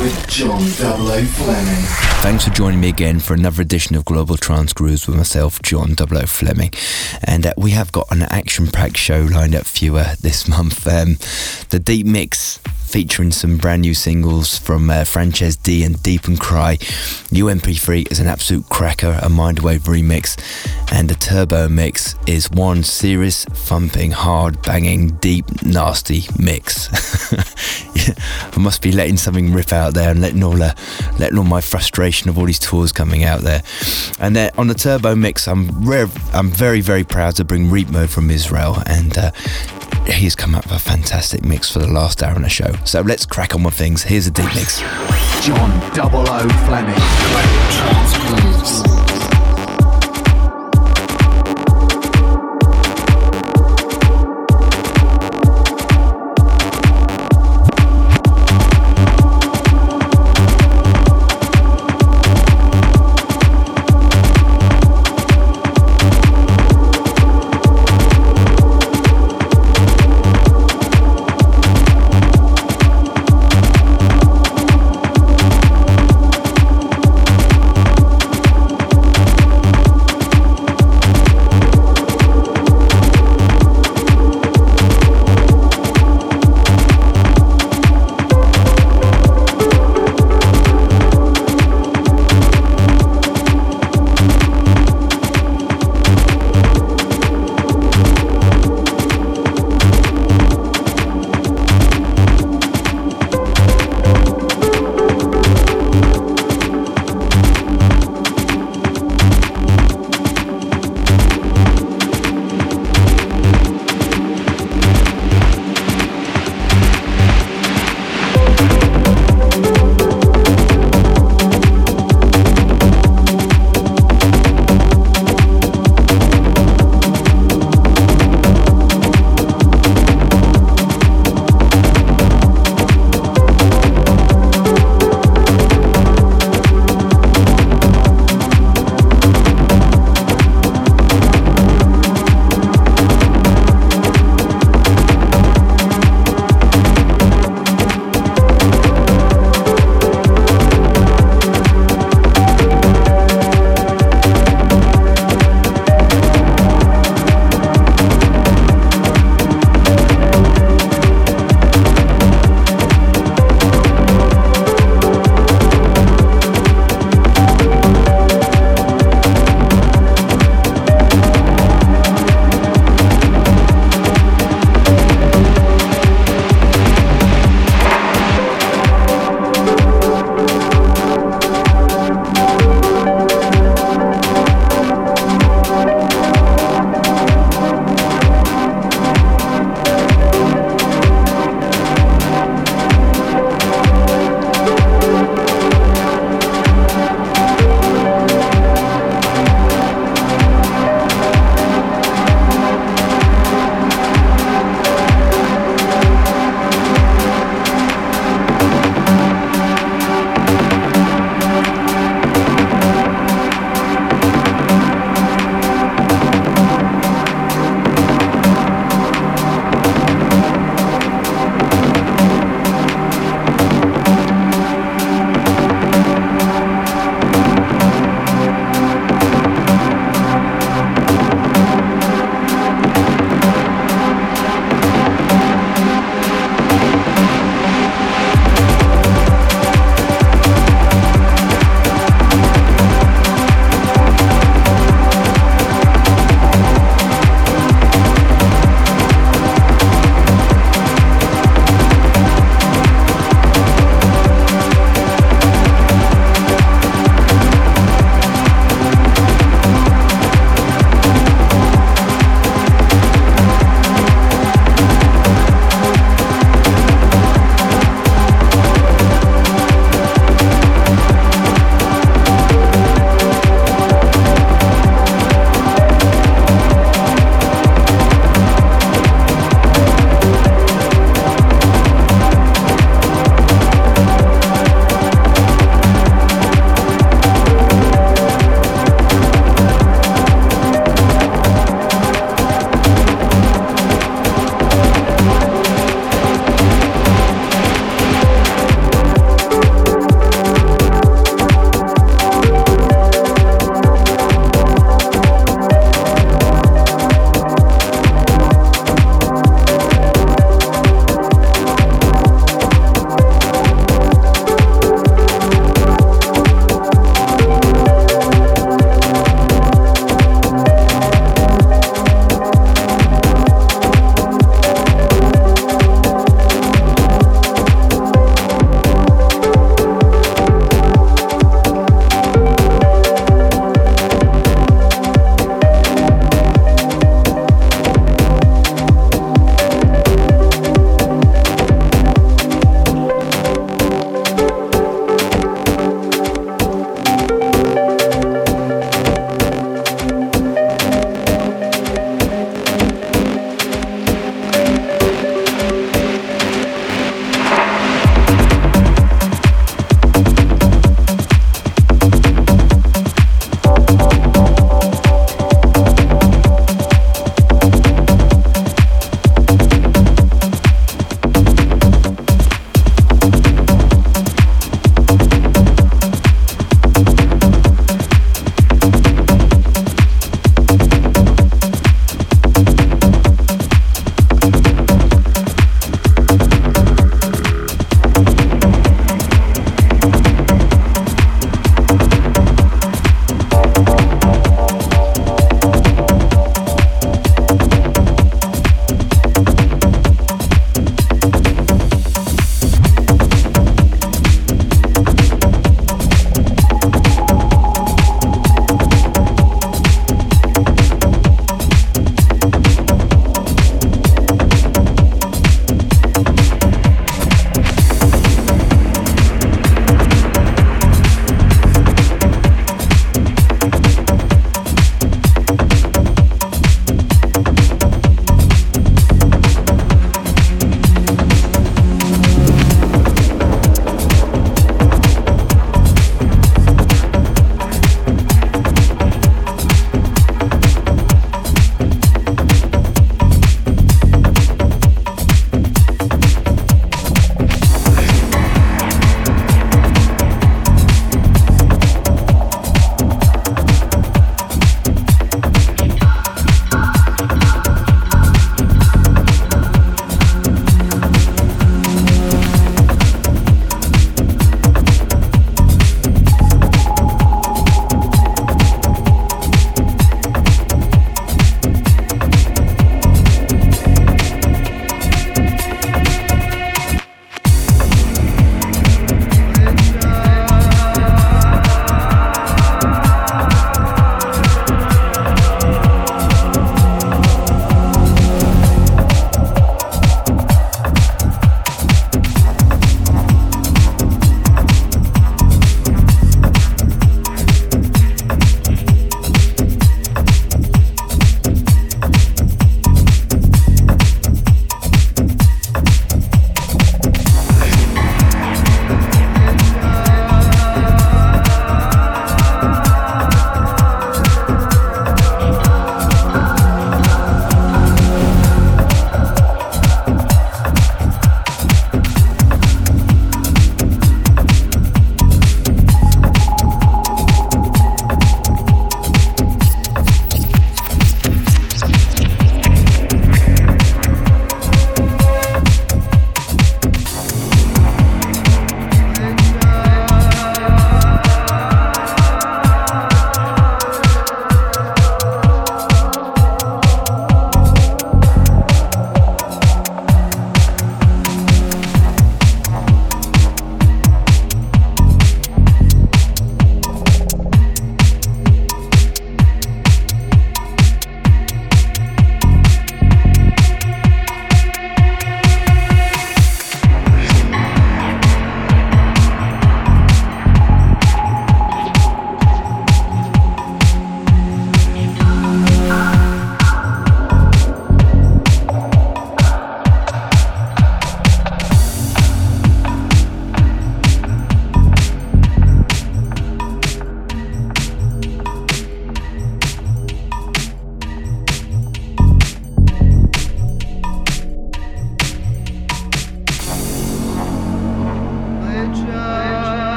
With John. Thanks for joining me again for another edition of Global Trance Grooves with myself, John Double Fleming. And uh, we have got an action packed show lined up for you uh, this month. Um, the Deep Mix featuring some brand new singles from uh, Frances D and Deep and Cry. UMP3 is an absolute cracker, a Mindwave remix, and the Turbo mix is one serious, thumping, hard, banging, deep, nasty mix. yeah, I must be letting something rip out there and letting all uh, letting all my frustration of all these tours coming out there. And then on the Turbo mix, I'm rare, I'm very very proud to bring Reapmo from Israel and. Uh, he's come up with a fantastic mix for the last hour of the show. So let's crack on with things. Here's a deep mix. John Double O Fleming.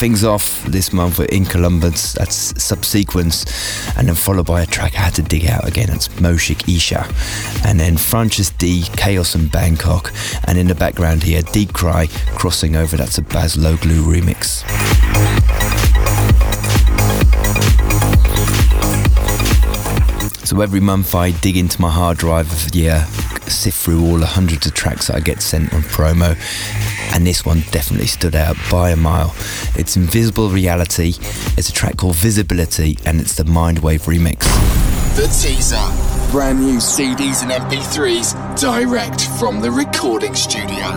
Things off this month with In Columbus, that's Subsequence, and then followed by a track I had to dig out again, that's Moshik Isha, and then Francis D, Chaos and Bangkok, and in the background here, Deep Cry crossing over, that's a Baz Loglu remix. So every month I dig into my hard drive of the year, sift through all the hundreds of tracks that I get sent on promo, and this one definitely stood out by a mile. It's Invisible Reality, it's a track called Visibility, and it's the Mindwave remix. The teaser. Brand new CDs and MP3s direct from the recording studio.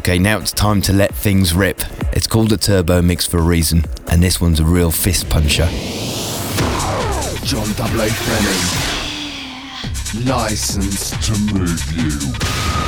Okay, now it's time to let things rip. It's called a turbo mix for a reason, and this one's a real fist puncher. John Fleming. To move you.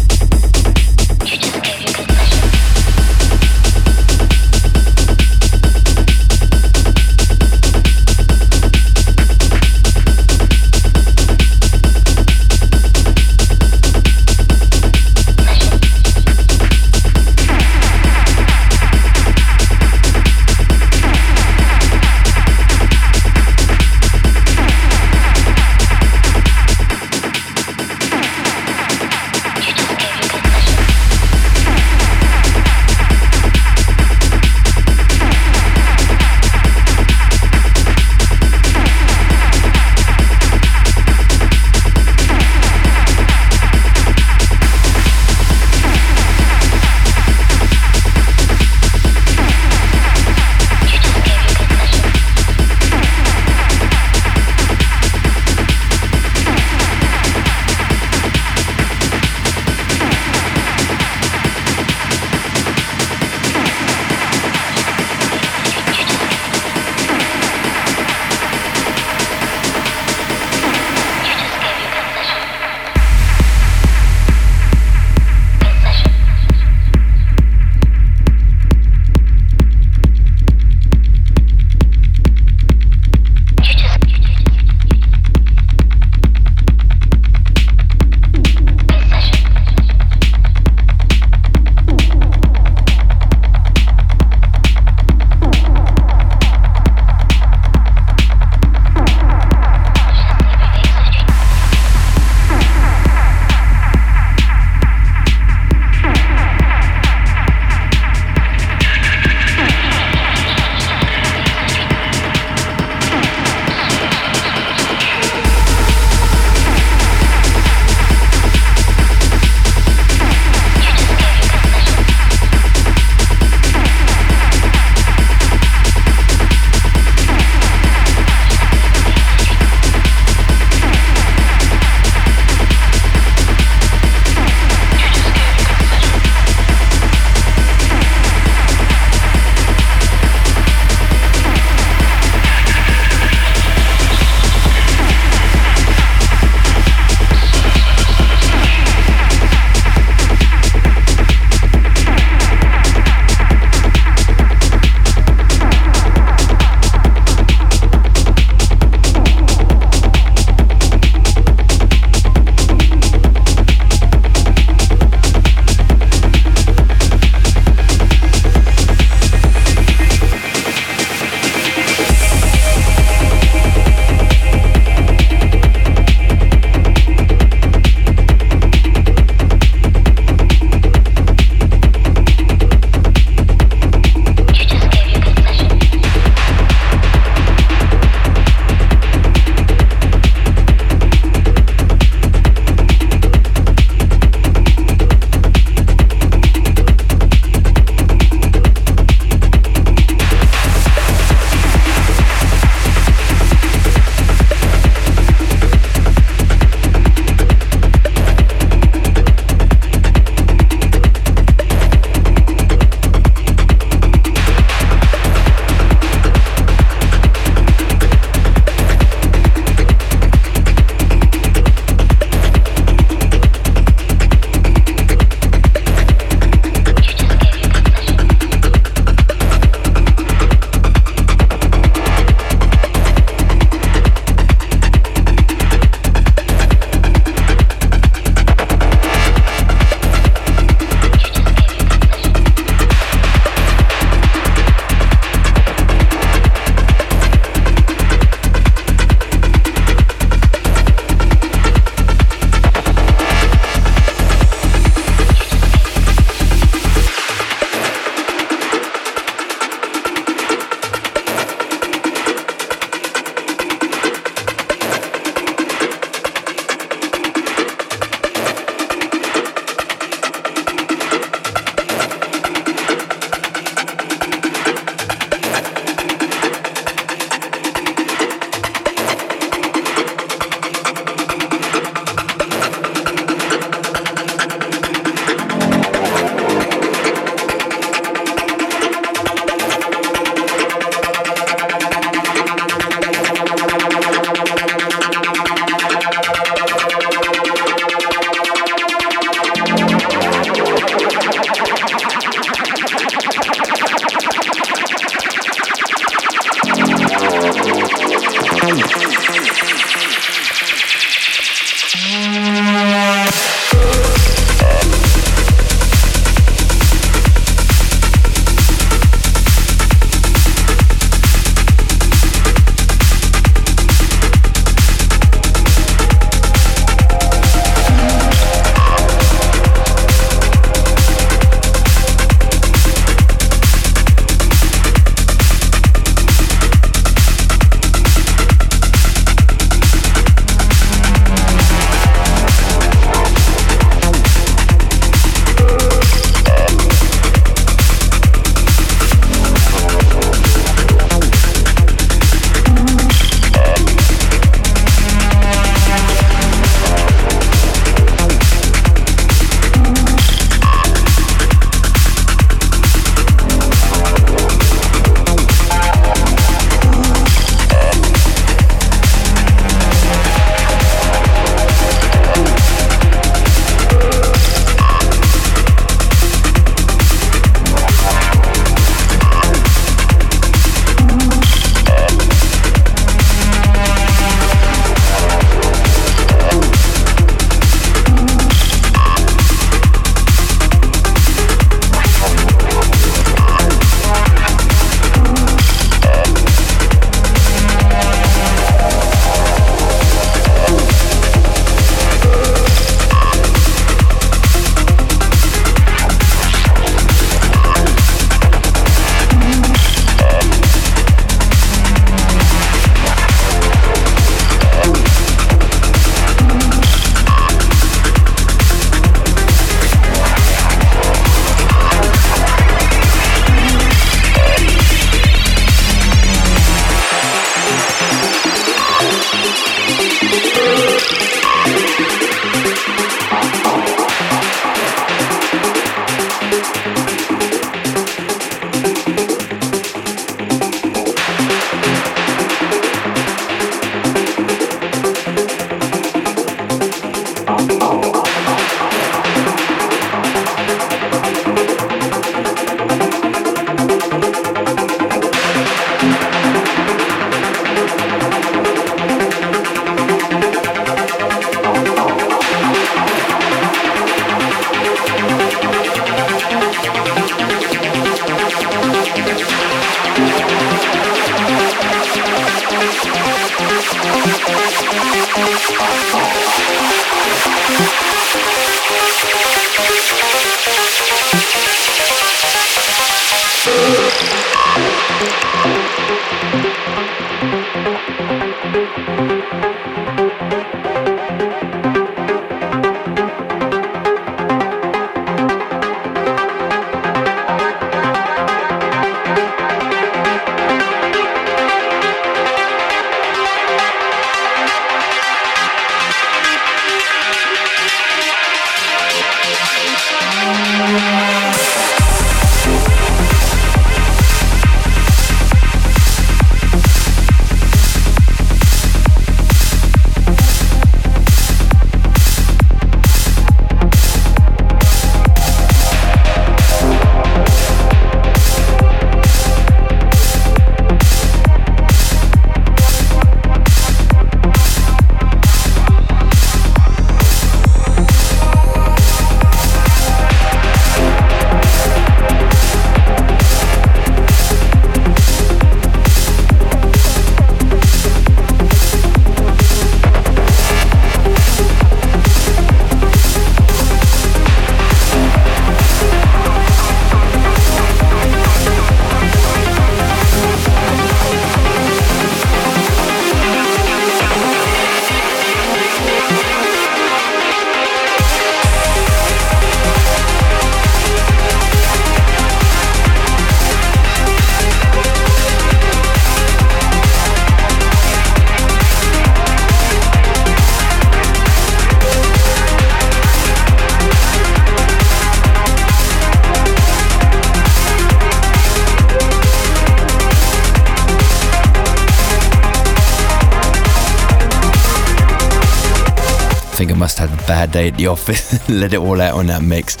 Day at the office, let it all out on that mix.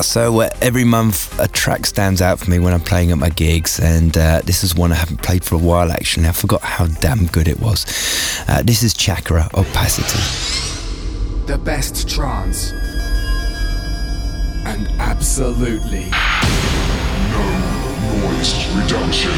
So uh, every month a track stands out for me when I'm playing at my gigs, and uh, this is one I haven't played for a while actually. I forgot how damn good it was. Uh, this is Chakra Opacity. The best trance. And absolutely no noise reduction.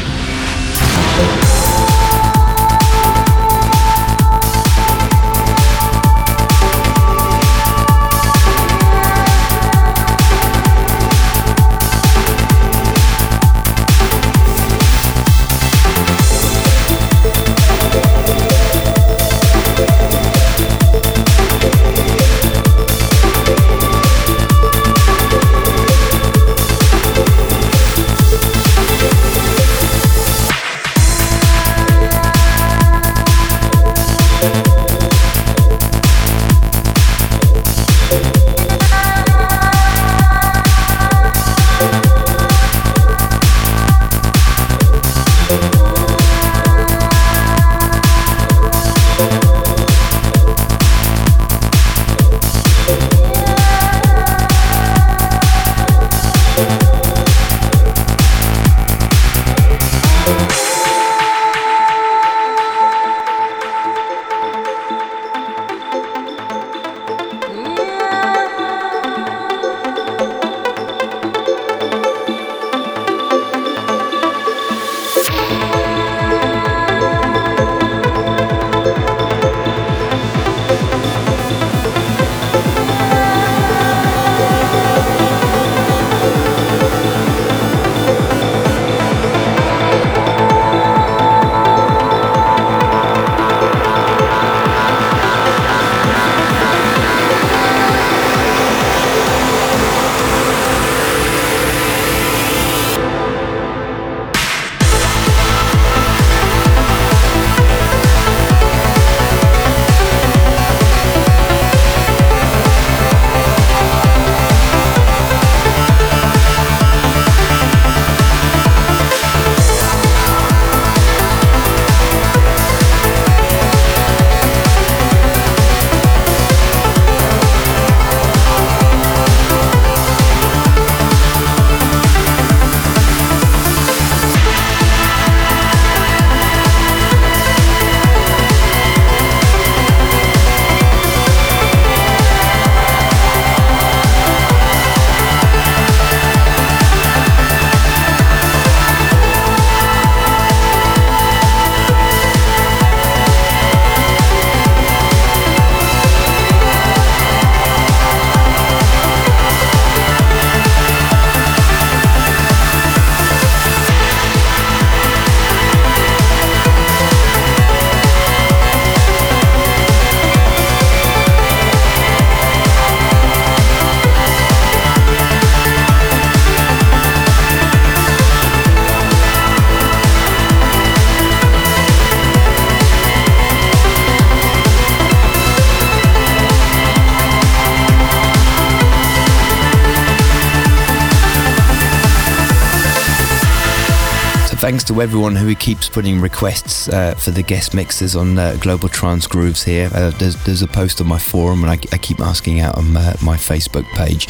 To everyone who keeps putting requests uh, for the guest mixers on uh, Global Trance Grooves here. Uh, there's, there's, a post on my forum, and I, I keep asking out on my, my, Facebook page.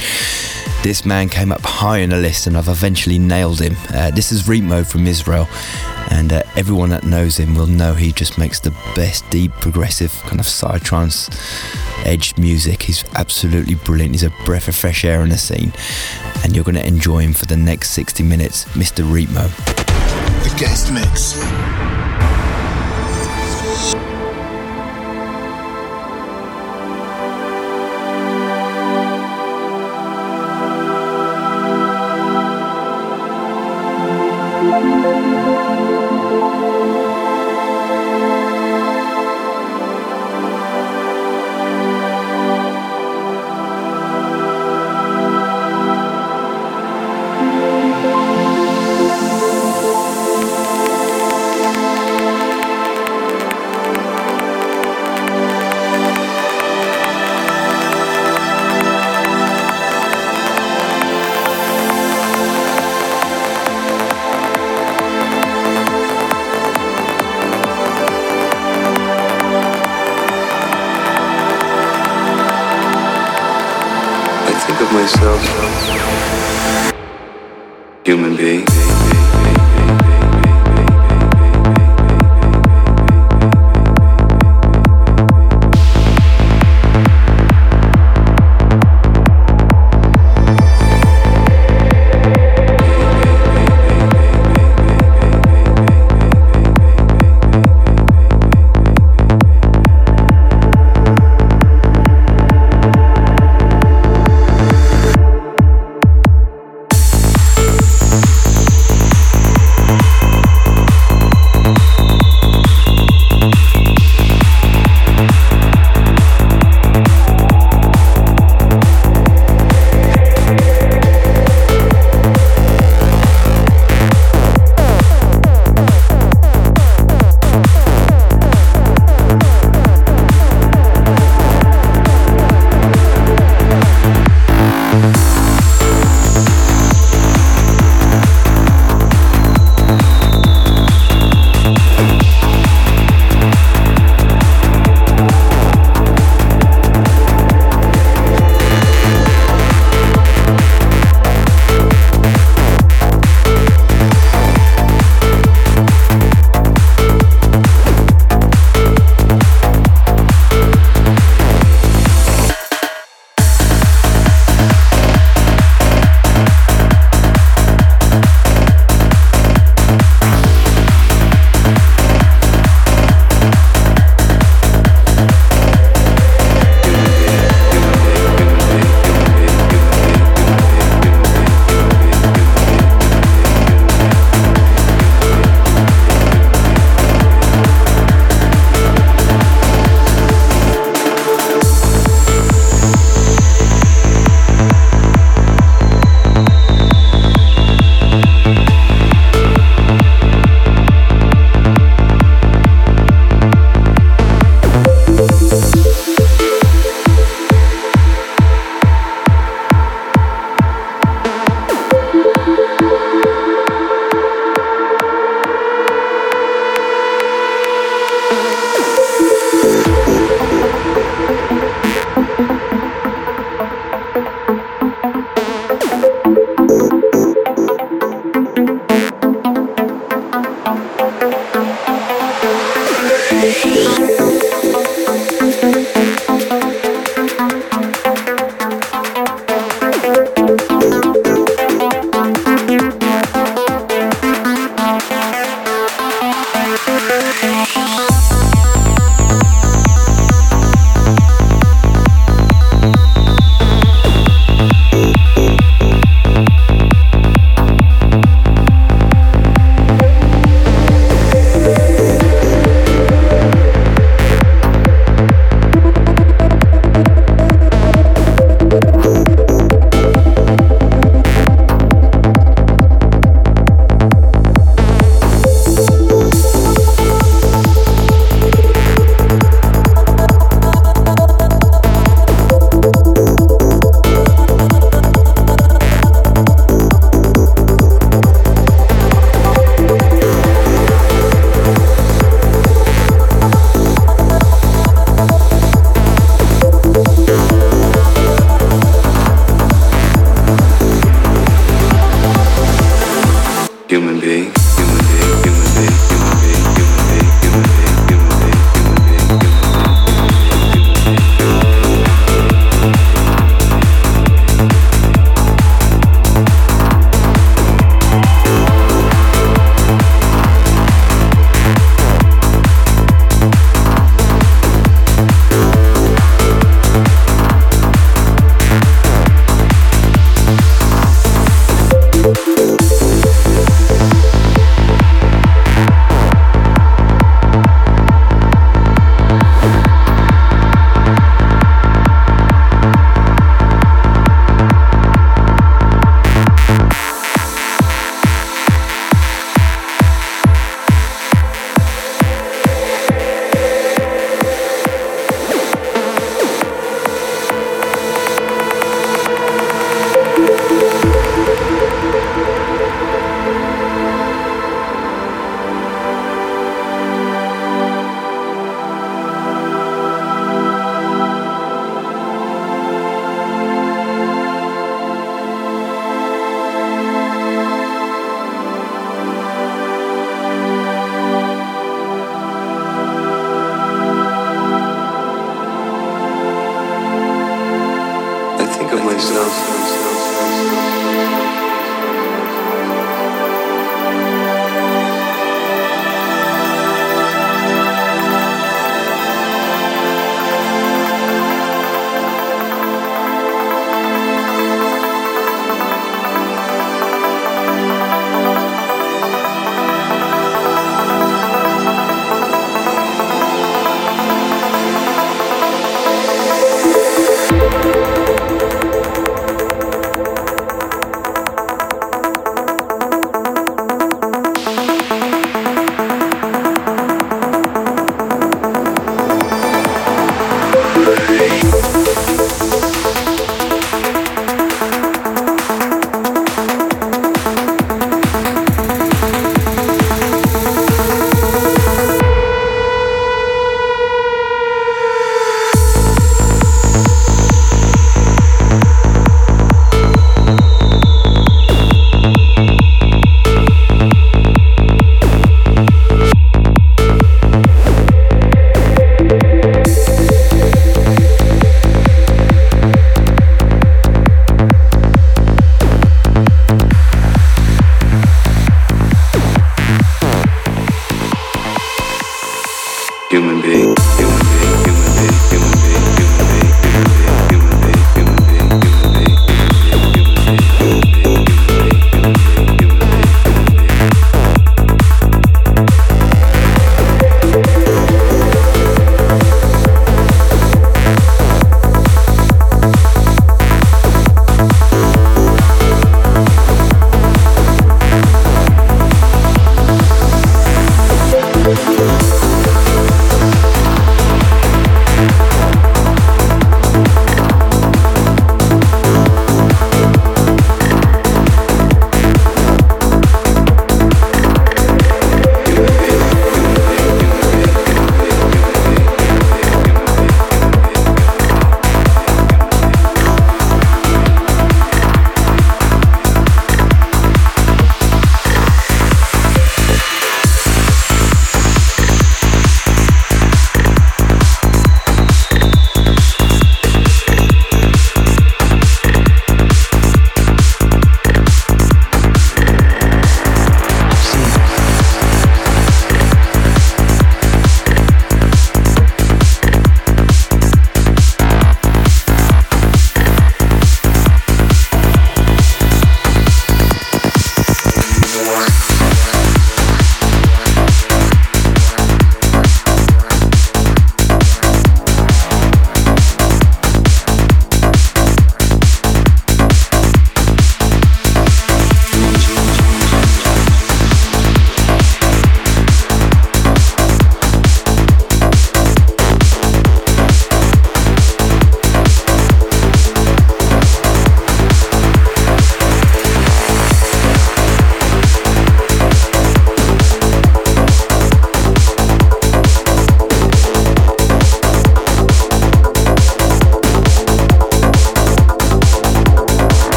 This man came up high on the list, and I've eventually nailed him. Uh, this is Ritmo from Israel, and uh, everyone that knows him will know he just makes the best deep progressive kind of psytrance edged music. He's absolutely brilliant. He's a breath of fresh air in the scene, and you're going to enjoy him for the next 60 minutes, Mr. Ritmo. Guest mix. yourself, human being.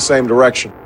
The same direction.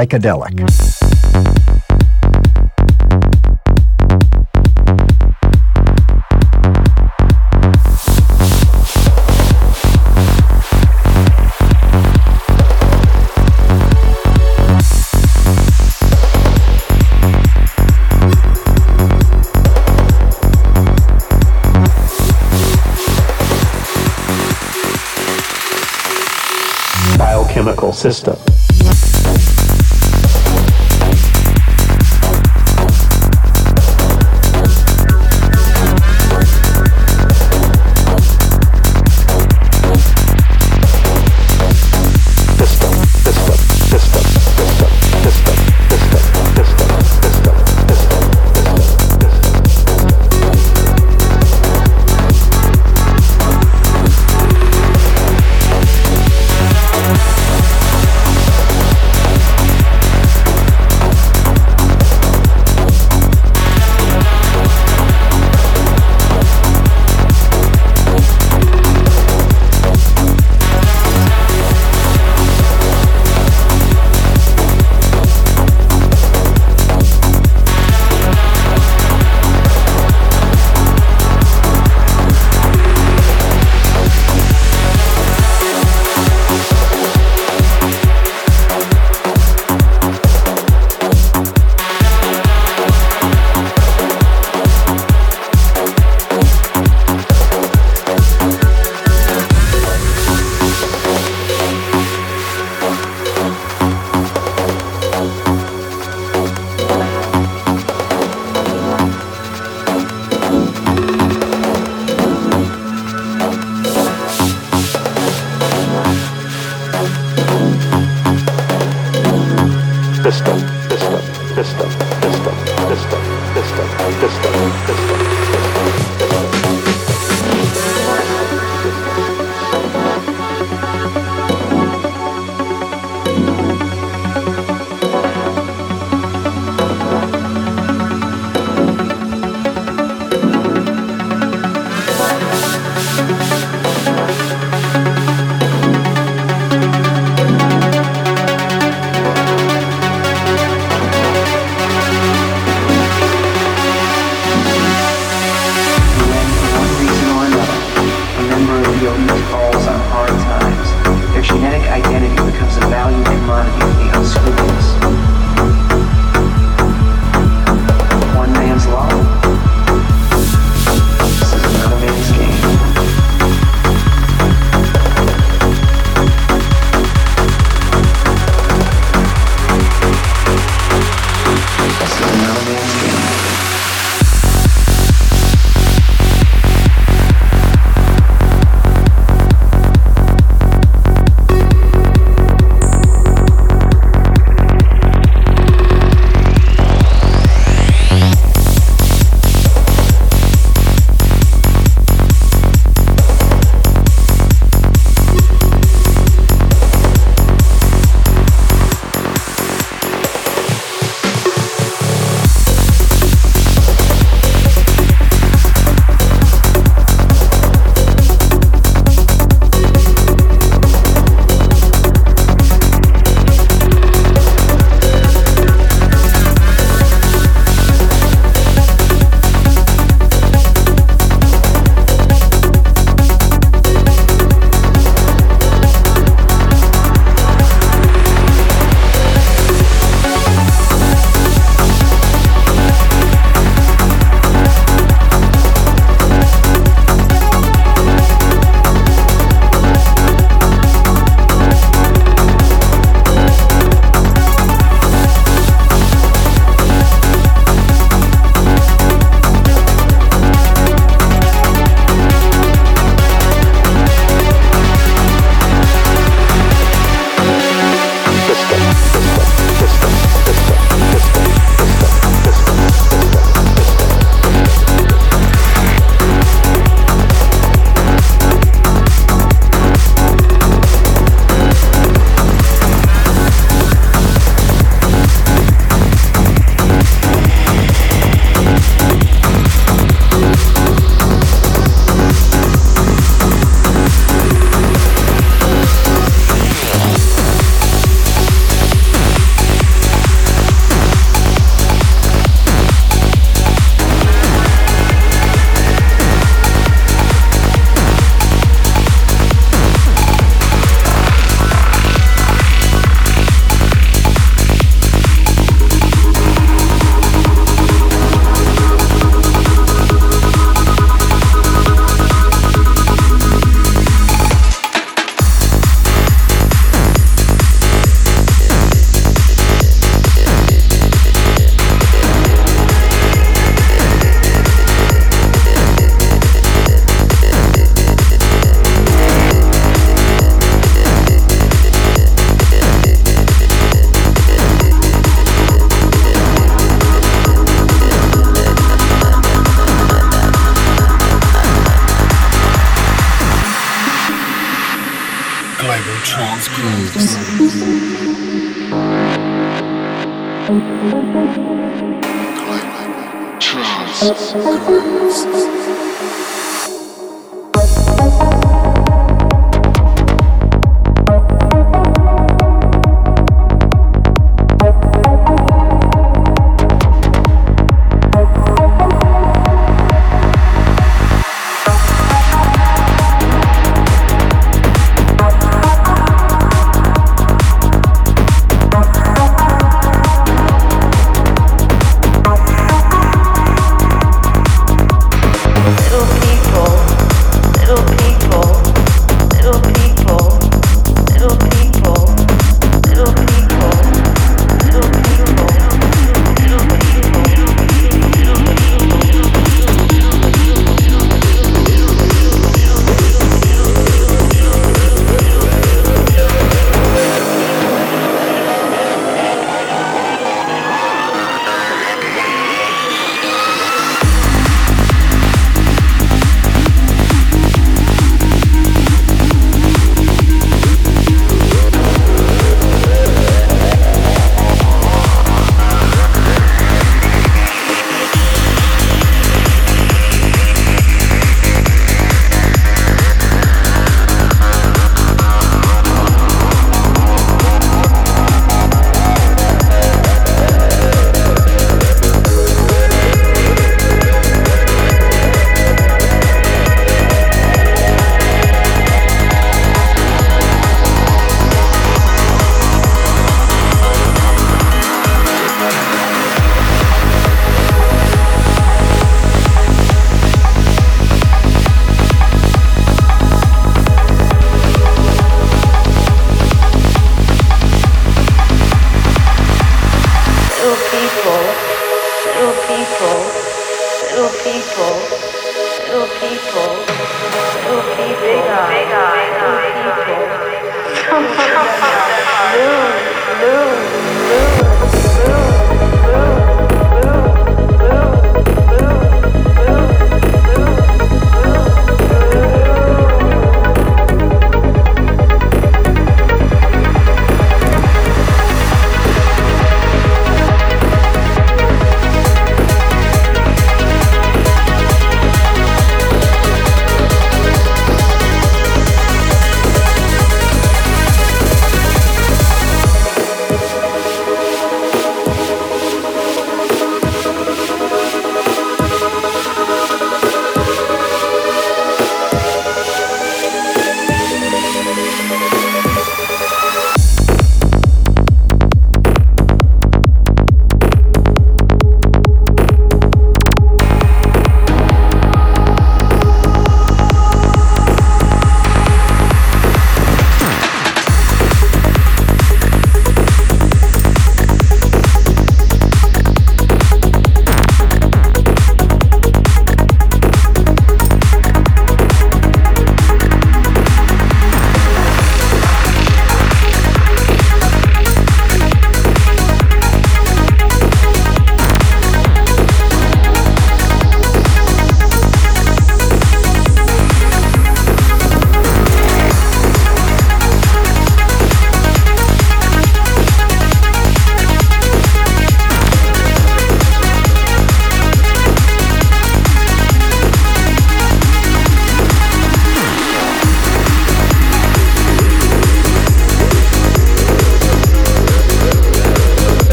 psychedelic. system.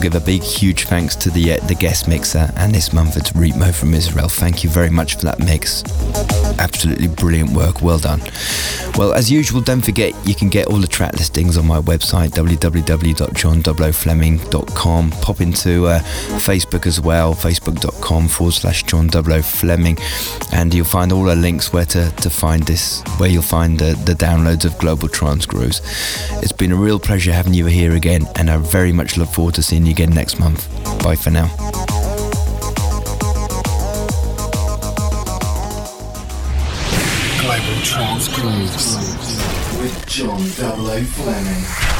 Give a big, huge thanks to the uh, the guest mixer, and this month it's Ritmo from Israel. Thank you very much for that mix. Absolutely brilliant work. Well done. Well, as usual, don't forget you can get all the track listings on my website www.john00fleming.com. Pop into uh, Facebook as well, facebook.com forward slash John Fleming, and you'll find all the links where to, to find this, where you'll find the, the downloads of Global Trance Grooves. It's been a real pleasure having you here again, and I very much look forward to seeing you again next month. Bye for now. Trance Grooves with John 00 Fleming.